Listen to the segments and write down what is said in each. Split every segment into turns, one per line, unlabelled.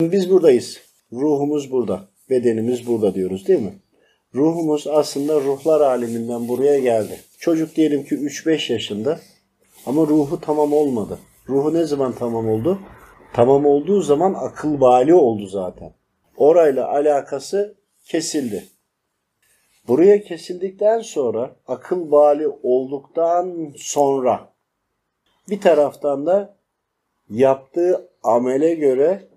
Biz buradayız. Ruhumuz burada. Bedenimiz burada diyoruz değil mi? Ruhumuz aslında ruhlar aleminden buraya geldi. Çocuk diyelim ki 3-5 yaşında ama ruhu tamam olmadı. Ruhu ne zaman tamam oldu? Tamam olduğu zaman akıl bali oldu zaten. Orayla alakası kesildi. Buraya kesildikten sonra akıl bali olduktan sonra bir taraftan da yaptığı amele göre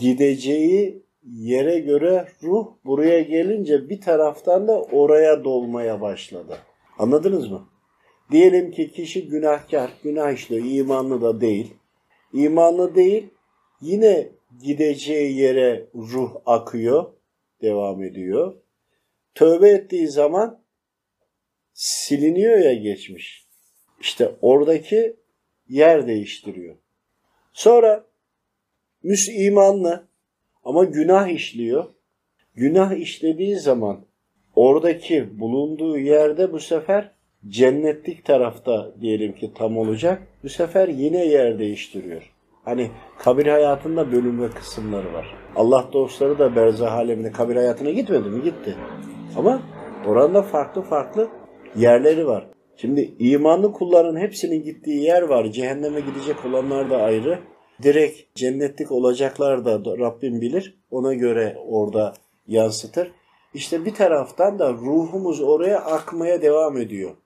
gideceği yere göre ruh buraya gelince bir taraftan da oraya dolmaya başladı. Anladınız mı? Diyelim ki kişi günahkar, günah işliyor, imanlı da değil. İmanlı değil, yine gideceği yere ruh akıyor, devam ediyor. Tövbe ettiği zaman siliniyor ya geçmiş. İşte oradaki yer değiştiriyor. Sonra müs imanlı ama günah işliyor. Günah işlediği zaman oradaki bulunduğu yerde bu sefer cennetlik tarafta diyelim ki tam olacak. Bu sefer yine yer değiştiriyor. Hani kabir hayatında bölüm ve kısımları var. Allah dostları da berzah aleminde kabir hayatına gitmedi mi? Gitti. Ama oranda farklı farklı yerleri var. Şimdi imanlı kulların hepsinin gittiği yer var. Cehenneme gidecek olanlar da ayrı. Direkt cennetlik olacaklar da Rabbim bilir. Ona göre orada yansıtır. İşte bir taraftan da ruhumuz oraya akmaya devam ediyor.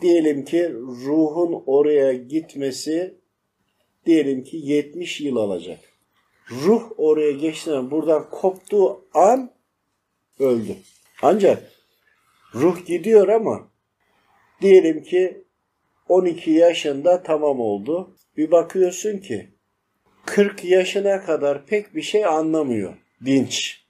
Diyelim ki ruhun oraya gitmesi diyelim ki 70 yıl alacak. Ruh oraya geçtiğinde buradan koptuğu an öldü. Ancak ruh gidiyor ama diyelim ki 12 yaşında tamam oldu. Bir bakıyorsun ki 40 yaşına kadar pek bir şey anlamıyor. Dinç.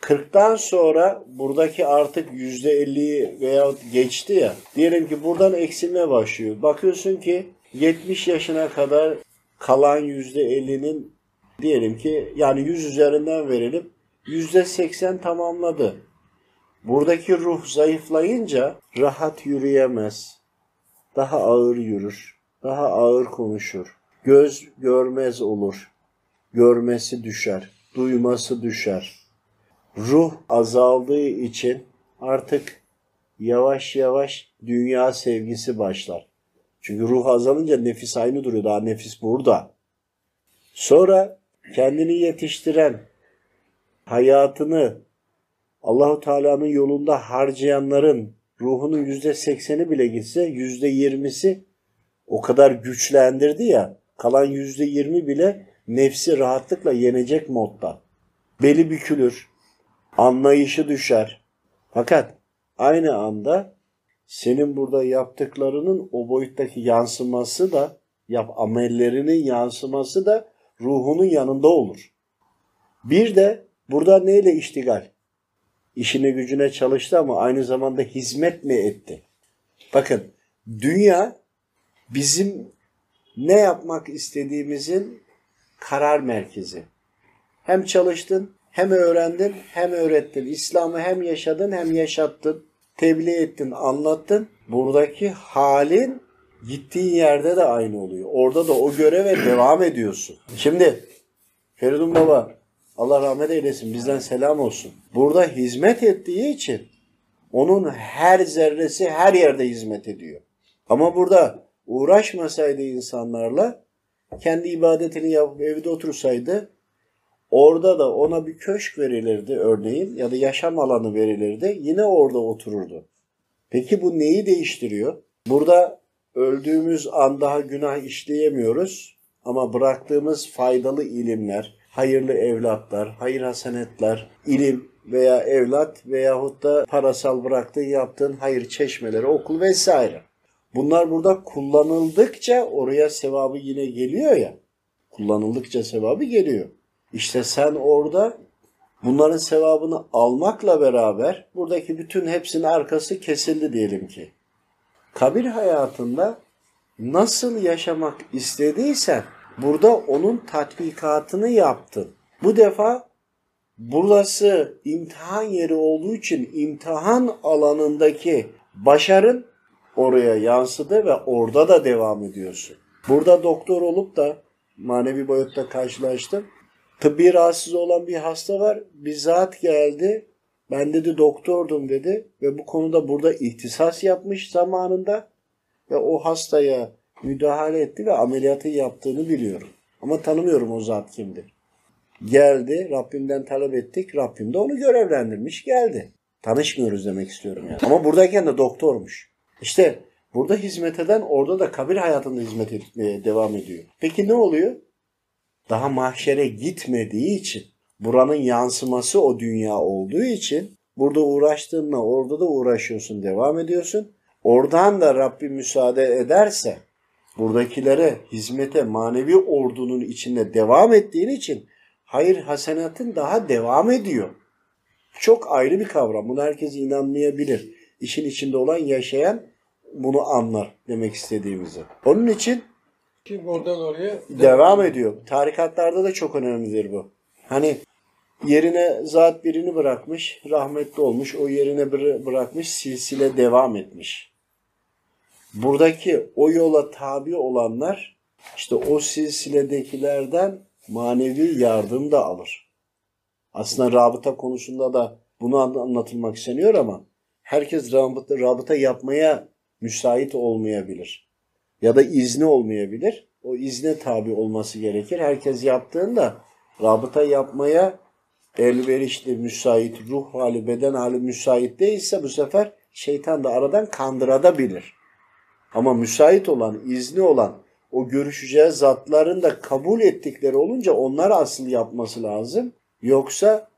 40'tan sonra buradaki artık %50'yi veya geçti ya. Diyelim ki buradan eksilme başlıyor. Bakıyorsun ki 70 yaşına kadar kalan %50'nin diyelim ki yani 100 üzerinden verelim %80 tamamladı. Buradaki ruh zayıflayınca rahat yürüyemez. Daha ağır yürür. Daha ağır konuşur. Göz görmez olur. Görmesi düşer. Duyması düşer. Ruh azaldığı için artık yavaş yavaş dünya sevgisi başlar. Çünkü ruh azalınca nefis aynı duruyor. Daha nefis burada. Sonra kendini yetiştiren, hayatını Allahu Teala'nın yolunda harcayanların ruhunun yüzde sekseni bile gitse yüzde yirmisi o kadar güçlendirdi ya kalan yüzde yirmi bile nefsi rahatlıkla yenecek modda. Beli bükülür, anlayışı düşer. Fakat aynı anda senin burada yaptıklarının o boyuttaki yansıması da yap amellerinin yansıması da ruhunun yanında olur. Bir de burada neyle iştigal? işine gücüne çalıştı ama aynı zamanda hizmet mi etti? Bakın dünya bizim ne yapmak istediğimizin karar merkezi. Hem çalıştın, hem öğrendin, hem öğrettin. İslam'ı hem yaşadın, hem yaşattın. Tebliğ ettin, anlattın. Buradaki halin gittiğin yerde de aynı oluyor. Orada da o göreve devam ediyorsun. Şimdi Feridun Baba Allah rahmet eylesin bizden selam olsun. Burada hizmet ettiği için onun her zerresi her yerde hizmet ediyor. Ama burada uğraşmasaydı insanlarla kendi ibadetini yapıp evde otursaydı orada da ona bir köşk verilirdi örneğin ya da yaşam alanı verilirdi yine orada otururdu. Peki bu neyi değiştiriyor? Burada öldüğümüz an daha günah işleyemiyoruz ama bıraktığımız faydalı ilimler, hayırlı evlatlar, hayır hasenetler, ilim veya evlat veyahut da parasal bıraktığın yaptığın hayır çeşmeleri, okul vesaire. Bunlar burada kullanıldıkça oraya sevabı yine geliyor ya. Kullanıldıkça sevabı geliyor. İşte sen orada bunların sevabını almakla beraber buradaki bütün hepsinin arkası kesildi diyelim ki. Kabir hayatında nasıl yaşamak istediysen Burada onun tatbikatını yaptın. Bu defa burası imtihan yeri olduğu için imtihan alanındaki başarın oraya yansıdı ve orada da devam ediyorsun. Burada doktor olup da manevi boyutta karşılaştım. Tıbbi rahatsız olan bir hasta var. Bizzat geldi. Ben dedi doktordum dedi ve bu konuda burada ihtisas yapmış zamanında ve o hastaya müdahale etti ve ameliyatı yaptığını biliyorum. Ama tanımıyorum o zat kimdir. Geldi, Rabbimden talep ettik. Rabbim de onu görevlendirmiş, geldi. Tanışmıyoruz demek istiyorum yani. Ama buradayken de doktormuş. İşte burada hizmet eden orada da kabir hayatında hizmet etmeye devam ediyor. Peki ne oluyor? Daha mahşere gitmediği için, buranın yansıması o dünya olduğu için burada uğraştığınla orada da uğraşıyorsun, devam ediyorsun. Oradan da Rabbim müsaade ederse buradakilere hizmete manevi ordunun içinde devam ettiğin için hayır hasenatın daha devam ediyor. Çok ayrı bir kavram. Bunu herkes inanmayabilir. İşin içinde olan yaşayan bunu anlar demek istediğimizi. Onun için
Kim oradan oraya
devam ediyor. Tarikatlarda da çok önemlidir bu. Hani yerine zat birini bırakmış, rahmetli olmuş, o yerine bıra- bırakmış, silsile devam etmiş. Buradaki o yola tabi olanlar işte o silsiledekilerden manevi yardım da alır. Aslında rabıta konusunda da bunu an- anlatılmak isteniyor ama herkes rabıta, rabıta yapmaya müsait olmayabilir. Ya da izni olmayabilir. O izne tabi olması gerekir. Herkes yaptığında rabıta yapmaya elverişli, müsait, ruh hali, beden hali müsait değilse bu sefer şeytan da aradan kandırabilir. Ama müsait olan, izni olan o görüşeceği zatların da kabul ettikleri olunca onlar asıl yapması lazım. Yoksa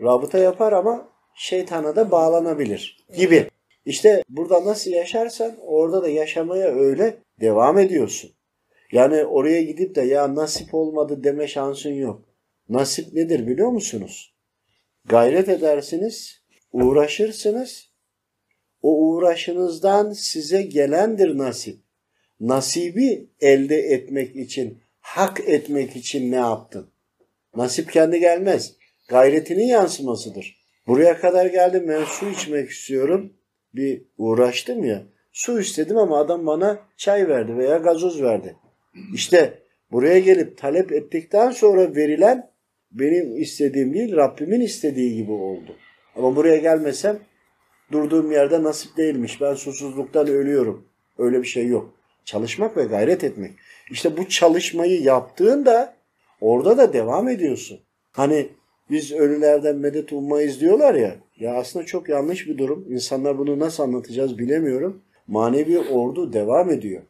rabıta yapar ama şeytana da bağlanabilir gibi. İşte burada nasıl yaşarsan orada da yaşamaya öyle devam ediyorsun. Yani oraya gidip de ya nasip olmadı deme şansın yok. Nasip nedir biliyor musunuz? Gayret edersiniz, uğraşırsınız. O uğraşınızdan size gelendir nasip. Nasibi elde etmek için, hak etmek için ne yaptın? Nasip kendi gelmez. Gayretinin yansımasıdır. Buraya kadar geldim ben su içmek istiyorum. Bir uğraştım ya. Su istedim ama adam bana çay verdi veya gazoz verdi. İşte buraya gelip talep ettikten sonra verilen benim istediğim değil Rabbimin istediği gibi oldu. Ama buraya gelmesem durduğum yerde nasip değilmiş. Ben susuzluktan ölüyorum. Öyle bir şey yok. Çalışmak ve gayret etmek. İşte bu çalışmayı yaptığında orada da devam ediyorsun. Hani biz ölülerden medet ummayız diyorlar ya. Ya aslında çok yanlış bir durum. İnsanlar bunu nasıl anlatacağız bilemiyorum. Manevi ordu devam ediyor.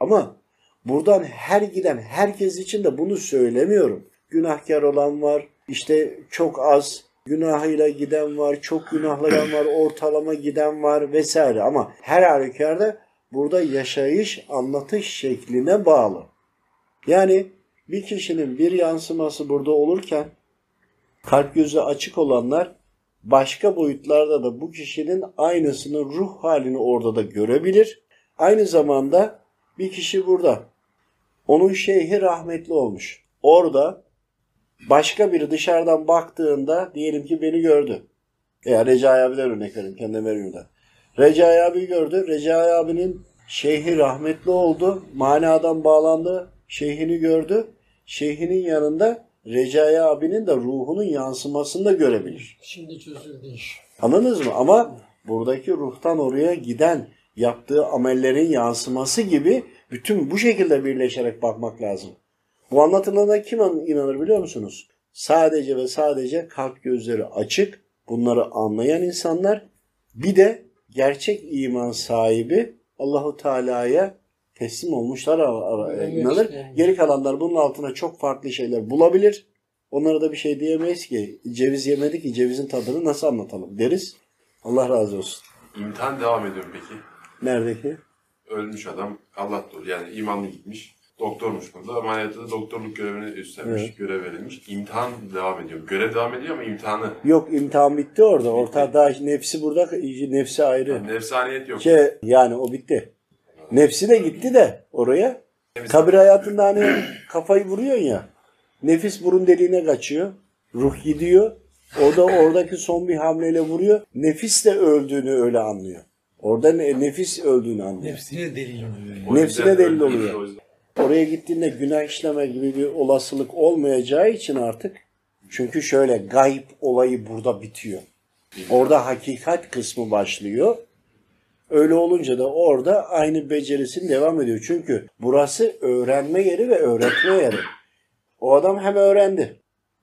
Ama buradan her giden herkes için de bunu söylemiyorum. Günahkar olan var, işte çok az günahıyla giden var, çok günahlayan var, ortalama giden var vesaire. Ama her halükarda burada yaşayış, anlatış şekline bağlı. Yani bir kişinin bir yansıması burada olurken kalp gözü açık olanlar başka boyutlarda da bu kişinin aynısını ruh halini orada da görebilir. Aynı zamanda bir kişi burada. Onun şeyhi rahmetli olmuş. Orada başka biri dışarıdan baktığında diyelim ki beni gördü. Veya Recai abiden örnek vereyim. Kendim veriyorum. Recai abi gördü. Recai abinin şeyhi rahmetli oldu. Manadan bağlandı. Şeyhini gördü. Şeyhinin yanında Recai abinin de ruhunun yansımasını da görebilir.
Şimdi çözüldü iş.
Anladınız mı? Ama buradaki ruhtan oraya giden yaptığı amellerin yansıması gibi bütün bu şekilde birleşerek bakmak lazım. Bu anlatılana kim inanır biliyor musunuz? Sadece ve sadece kalp gözleri açık, bunları anlayan insanlar bir de gerçek iman sahibi Allahu Teala'ya teslim olmuşlar
Evet,
inanır.
işte.
Geri kalanlar bunun altına çok farklı şeyler bulabilir. Onlara da bir şey diyemeyiz ki. Ceviz yemedi ki cevizin tadını nasıl anlatalım deriz. Allah razı olsun.
İmtihan devam ediyor peki?
Neredeki?
Ölmüş adam Allah doğru yani imanlı gitmiş. Doktormuş burada ama hayatta da doktorluk görevini üstlenmiş,
Evet.
görev verilmiş. İmtihan devam ediyor. Görev devam ediyor ama imtihanı.
Yok imtihan bitti orada. Orta daha nefsi burada nefsi ayrı.
Yani nefsaniyet yok.
Şey, yani o bitti. Nefsi de gitti de oraya. Kabir hayatında hani kafayı vuruyorsun ya. Nefis burun deliğine kaçıyor. Ruh gidiyor. O da oradaki son bir hamleyle vuruyor. Nefis de öldüğünü öyle anlıyor. Orada ne- nefis öldüğünü anlıyor.
Nefsine delil oluyor.
O
nefsine delil oluyor. oraya gittiğinde günah işleme gibi bir olasılık olmayacağı için artık çünkü şöyle gayb olayı burada bitiyor. Orada hakikat kısmı başlıyor. Öyle olunca da orada aynı becerisini devam ediyor. Çünkü burası öğrenme yeri ve öğretme yeri. O adam hem öğrendi,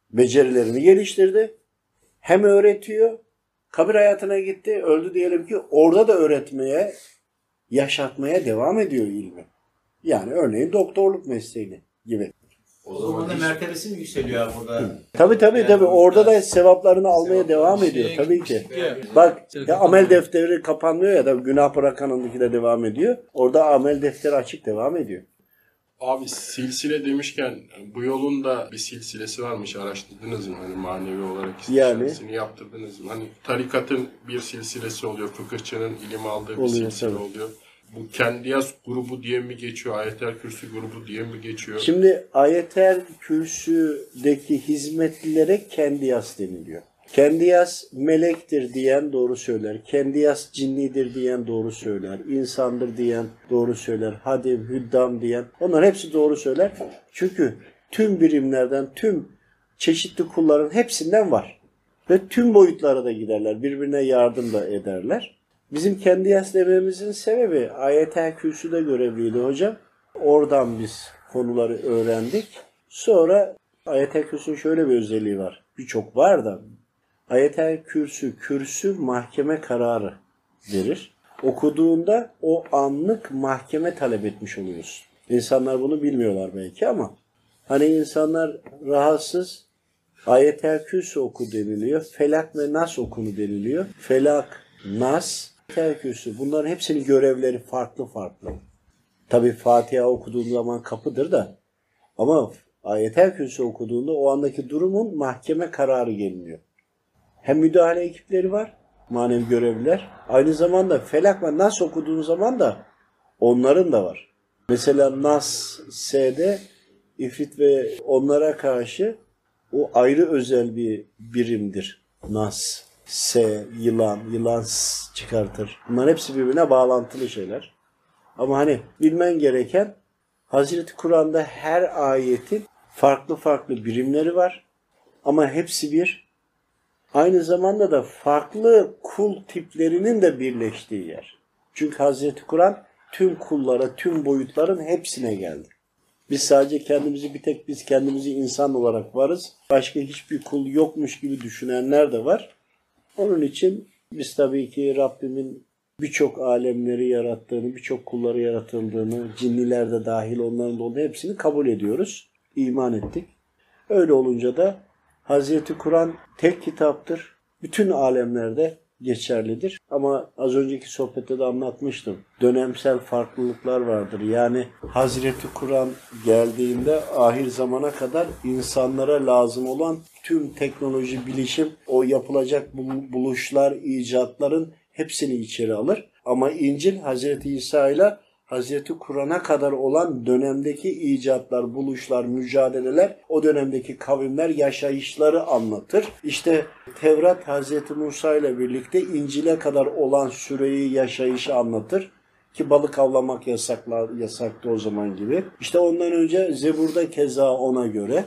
becerilerini geliştirdi, hem öğretiyor, kabir hayatına gitti, öldü diyelim ki orada da öğretmeye, yaşatmaya devam ediyor ilmi. Yani örneğin doktorluk mesleğini gibi.
O
zaman da mertebesi mi yükseliyor abi burada?
Tabii tabii
Yani
tabii orada da sevaplarını almaya devam ediyor tabii ki. Bak
Sevaplar
ya amel defteri kapanmıyor ya da günah bırakanındaki de devam ediyor. Orada amel defteri açık devam ediyor.
Abi silsile demişken bu yolun da bir silsilesi varmış araştırdınız mı? Hani manevi olarak
Yani?
istişaresini yaptırdınız mı? Hani tarikatın bir silsilesi oluyor. Fıkıhçının ilim aldığı bir
Oluyor,
silsile
tabii.
oluyor. Bu Kendiyas grubu diye mi geçiyor? Ayetel Kürsü grubu diye mi geçiyor?
Şimdi ayetel kürsüdeki hizmetlilere kendi yas deniliyor. Kendi yas melektir diyen doğru söyler. Kendi yas cinnidir diyen doğru söyler. İnsandır diyen doğru söyler. Hadim, hüddam diyen. Onlar hepsi doğru söyler. Çünkü tüm birimlerden, tüm çeşitli kulların hepsinden var. Ve tüm boyutlara da giderler. Birbirine yardım da ederler. Bizim kendi yas dememizin sebebi ayetel kürsüde görevliydi hocam. Oradan biz konuları öğrendik. Sonra ayetel kürsünün şöyle bir özelliği var. Birçok var da ayetel kürsü, kürsü mahkeme kararı verir. Okuduğunda o anlık mahkeme talep etmiş oluyorsun. İnsanlar bunu bilmiyorlar belki ama hani insanlar rahatsız ayetel kürsü oku deniliyor. Felak ve nas okunu deniliyor. Felak, nas, ayetel kürsü bunların hepsinin görevleri farklı farklı. Tabi Fatiha okuduğun zaman kapıdır da ama ayetel kürsü okuduğunda o andaki durumun mahkeme kararı geliniyor. Hem müdahale ekipleri var, manevi görevliler. Aynı zamanda Felak ve Nas okuduğun zaman da onların da var. Mesela Nas S'de İfrit ve onlara karşı o ayrı özel bir birimdir. Nas, S, yılan, yılan çıkartır. Bunlar hepsi birbirine bağlantılı şeyler. Ama hani bilmen gereken Hazreti Kur'an'da her ayetin farklı farklı birimleri var. Ama hepsi bir. Aynı zamanda da farklı kul tiplerinin de birleştiği yer. Çünkü Hazreti Kur'an tüm kullara, tüm boyutların hepsine geldi. Biz sadece kendimizi bir tek biz kendimizi insan olarak varız. Başka hiçbir kul yokmuş gibi düşünenler de var. Onun için biz tabii ki Rabbimin birçok alemleri yarattığını, birçok kulları yaratıldığını, cinniler de dahil onların da olduğunu hepsini kabul ediyoruz. İman ettik. Öyle olunca da Hazreti Kur'an tek kitaptır. Bütün alemlerde geçerlidir. Ama az önceki sohbette de anlatmıştım. Dönemsel farklılıklar vardır. Yani Hazreti Kur'an geldiğinde ahir zamana kadar insanlara lazım olan tüm teknoloji, bilişim, o yapılacak bul- buluşlar, icatların hepsini içeri alır. Ama İncil Hazreti İsa ile Hazreti Kur'an'a kadar olan dönemdeki icatlar, buluşlar, mücadeleler, o dönemdeki kavimler yaşayışları anlatır. İşte Tevrat Hazreti Musa ile birlikte İncil'e kadar olan süreyi, yaşayışı anlatır. Ki balık avlamak yasakla, yasaktı o zaman gibi. İşte ondan önce Zebur'da keza ona göre.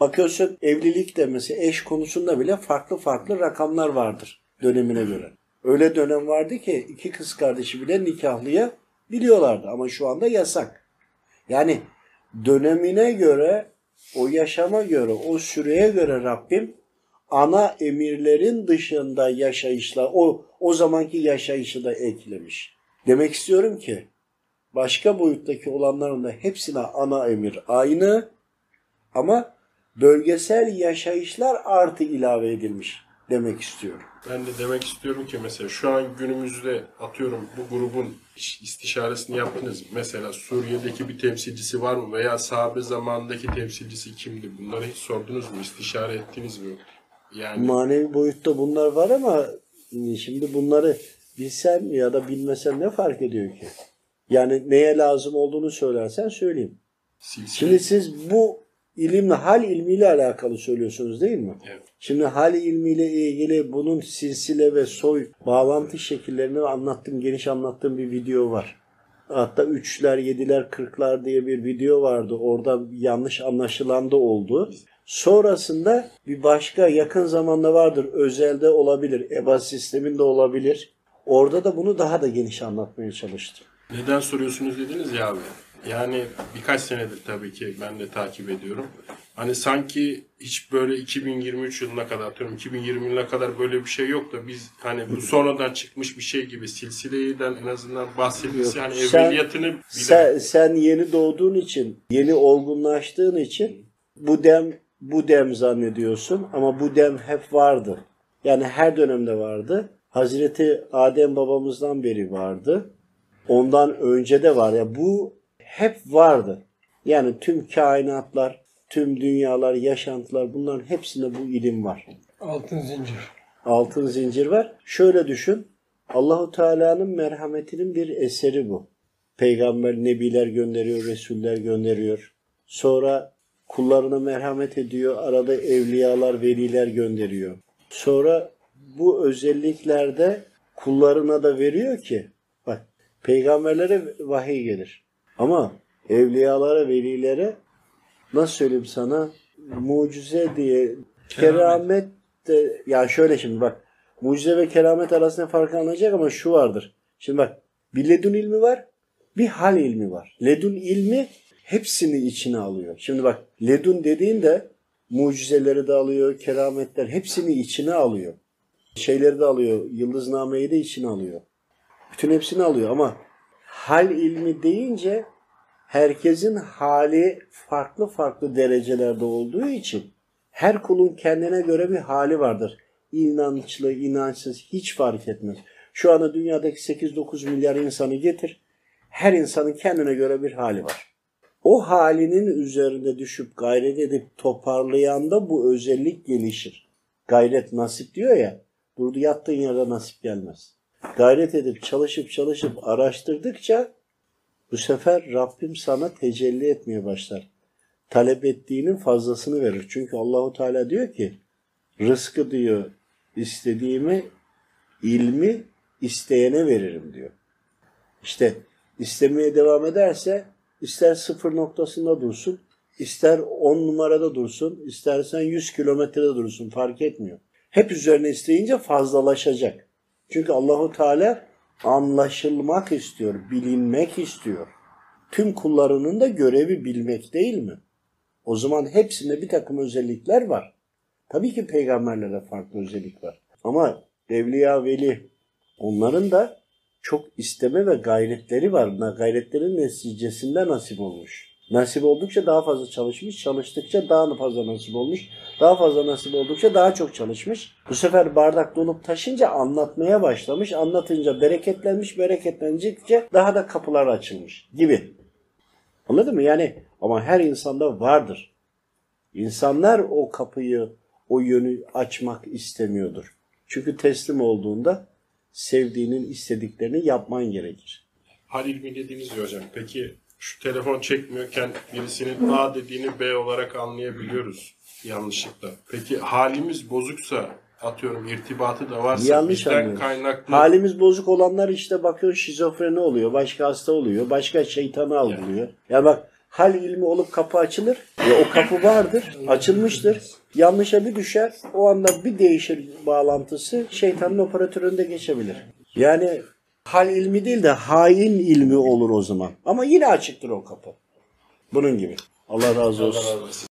Bakıyorsun evlilik de mesela eş konusunda bile farklı farklı rakamlar vardır dönemine göre. Öyle dönem vardı ki iki kız kardeşi bile nikahlıya biliyorlardı ama şu anda yasak. Yani dönemine göre, o yaşama göre, o süreye göre Rabbim ana emirlerin dışında yaşayışlar, o, o zamanki yaşayışı da eklemiş. Demek istiyorum ki başka boyuttaki olanların da hepsine ana emir aynı ama bölgesel yaşayışlar artı ilave edilmiş demek istiyorum.
Ben de demek istiyorum ki mesela şu an günümüzde atıyorum bu grubun iş- istişaresini yaptınız. Mesela Suriye'deki bir temsilcisi var mı? Veya sahabe zamanındaki temsilcisi kimdi? Bunları hiç sordunuz mu? İstişare ettiniz mi? Yani
Manevi boyutta bunlar var ama şimdi bunları bilsem ya da bilmesem ne fark ediyor ki? Yani neye lazım olduğunu söylersen söyleyeyim.
silsile.
Şimdi siz bu ilimle, hal ilmiyle alakalı söylüyorsunuz değil mi?
Evet.
Şimdi hal ilmiyle ilgili bunun silsile ve soy bağlantı şekillerini anlattığım, geniş anlattığım bir video var. Hatta üçler, yediler, kırklar diye bir video vardı. Orada yanlış anlaşılan da oldu. Sonrasında bir başka yakın zamanda vardır. Özelde olabilir, EBA sisteminde olabilir. Orada da bunu daha da geniş anlatmaya çalıştım.
Neden soruyorsunuz dediniz ya abi. Yani birkaç senedir tabii ki ben de takip ediyorum. Hani sanki hiç böyle 2023 yılına kadar atıyorum 2020 yılına kadar böyle bir şey yok da biz hani bu sonradan çıkmış bir şey gibi silsileden en azından bahsedilse hani
Sen-
evveliyatını bile
Sen, sen yeni doğduğun için, yeni olgunlaştığın için bu dem bu dem zannediyorsun ama bu dem hep vardı. Yani her dönemde vardı. Hazreti Adem babamızdan beri vardı. Ondan önce de var. Ya bu hep vardı. Yani tüm kainatlar, tüm dünyalar, yaşantılar bunların hepsinde bu ilim var
Altın zincir.
altın zincir var. Şöyle düşün. Allahu Teala'nın merhametinin bir eseri bu. Peygamber, nebiler gönderiyor, resuller gönderiyor. Sonra kullarına merhamet ediyor. Arada evliyalar, veliler gönderiyor. Sonra bu özelliklerde kullarına da veriyor ki bak peygamberlere vahiy gelir. Ama evliyalara, velilere nasıl söyleyeyim sana mucize diye keramet de ya şöyle şimdi bak mucize ve keramet arasında farkı anlayacak ama şu vardır. Şimdi bak bir ledun ilmi var bir hal ilmi var. Ledun ilmi hepsini içine alıyor. Şimdi bak ledun dediğinde mucizeleri de alıyor, kerametler hepsini içine alıyor. Şeyleri de alıyor, yıldıznameyi de içine alıyor. Bütün hepsini alıyor ama hal ilmi deyince herkesin hali farklı farklı derecelerde olduğu için her kulun kendine göre bir hali vardır. İnançlı, inançsız hiç fark etmez. Şu anda dünyadaki 8-9 milyar insanı getir. Her insanın kendine göre bir hali var. O halinin üzerinde düşüp gayret edip toparlayanda bu özellik gelişir. Gayret nasip diyor ya. Durdu yattığın yerde nasip gelmez. Gayret edip çalışıp çalışıp araştırdıkça bu sefer Rabbim sana tecelli etmeye başlar. Talep ettiğinin fazlasını verir. Çünkü Allahu Teala diyor ki rızkı diyor istediğimi ilmi isteyene veririm diyor. İşte istemeye devam ederse ister sıfır noktasında dursun, ister on numarada dursun, istersen 100 kilometrede dursun fark etmiyor. Hep üzerine isteyince fazlalaşacak. Çünkü Allahu Teala anlaşılmak istiyor, bilinmek istiyor. Tüm kullarının da görevi bilmek değil mi? O zaman hepsinde bir takım özellikler var. Tabii ki peygamberlere farklı özellik var. Ama evliya, veli onların da çok isteme ve gayretleri var. Gayretlerin neticesinde nasip olmuş. Nasip oldukça daha fazla çalışmış, çalıştıkça daha fazla nasip olmuş. Daha fazla nasip oldukça daha çok çalışmış. Bu sefer bardak dolup taşınca anlatmaya başlamış. Anlatınca bereketlenmiş, bereketlendikçe daha da kapılar açılmış gibi. Anladın mı? Yani ama her insanda vardır. İnsanlar o kapıyı, o yönü açmak istemiyordur. Çünkü teslim olduğunda sevdiğinin istediklerini yapman gerekir.
hal ilmi dediniz ya hocam. Peki telefon çekmiyorken birisinin A dediğini B olarak anlayabiliyoruz yanlışlıkla. Peki halimiz bozuksa atıyorum irtibatı da varsa
Yanlış
bizden
anlıyoruz.
kaynaklı
Halimiz bozuk olanlar işte bakıyor şizofreni oluyor, başka hasta oluyor, başka şeytanı algılıyor. Ya bak hal ilmi olup kapı açılır. Ya o kapı vardır, açılmıştır. Yanlışa bir düşer, o anda bir değişir bağlantısı şeytanın operatöründe geçebilir. Yani hal ilmi değil de hain ilmi olur o zaman. Ama yine açıktır o kapı. Bunun gibi. Allah razı olsun.
Allah razı olsun.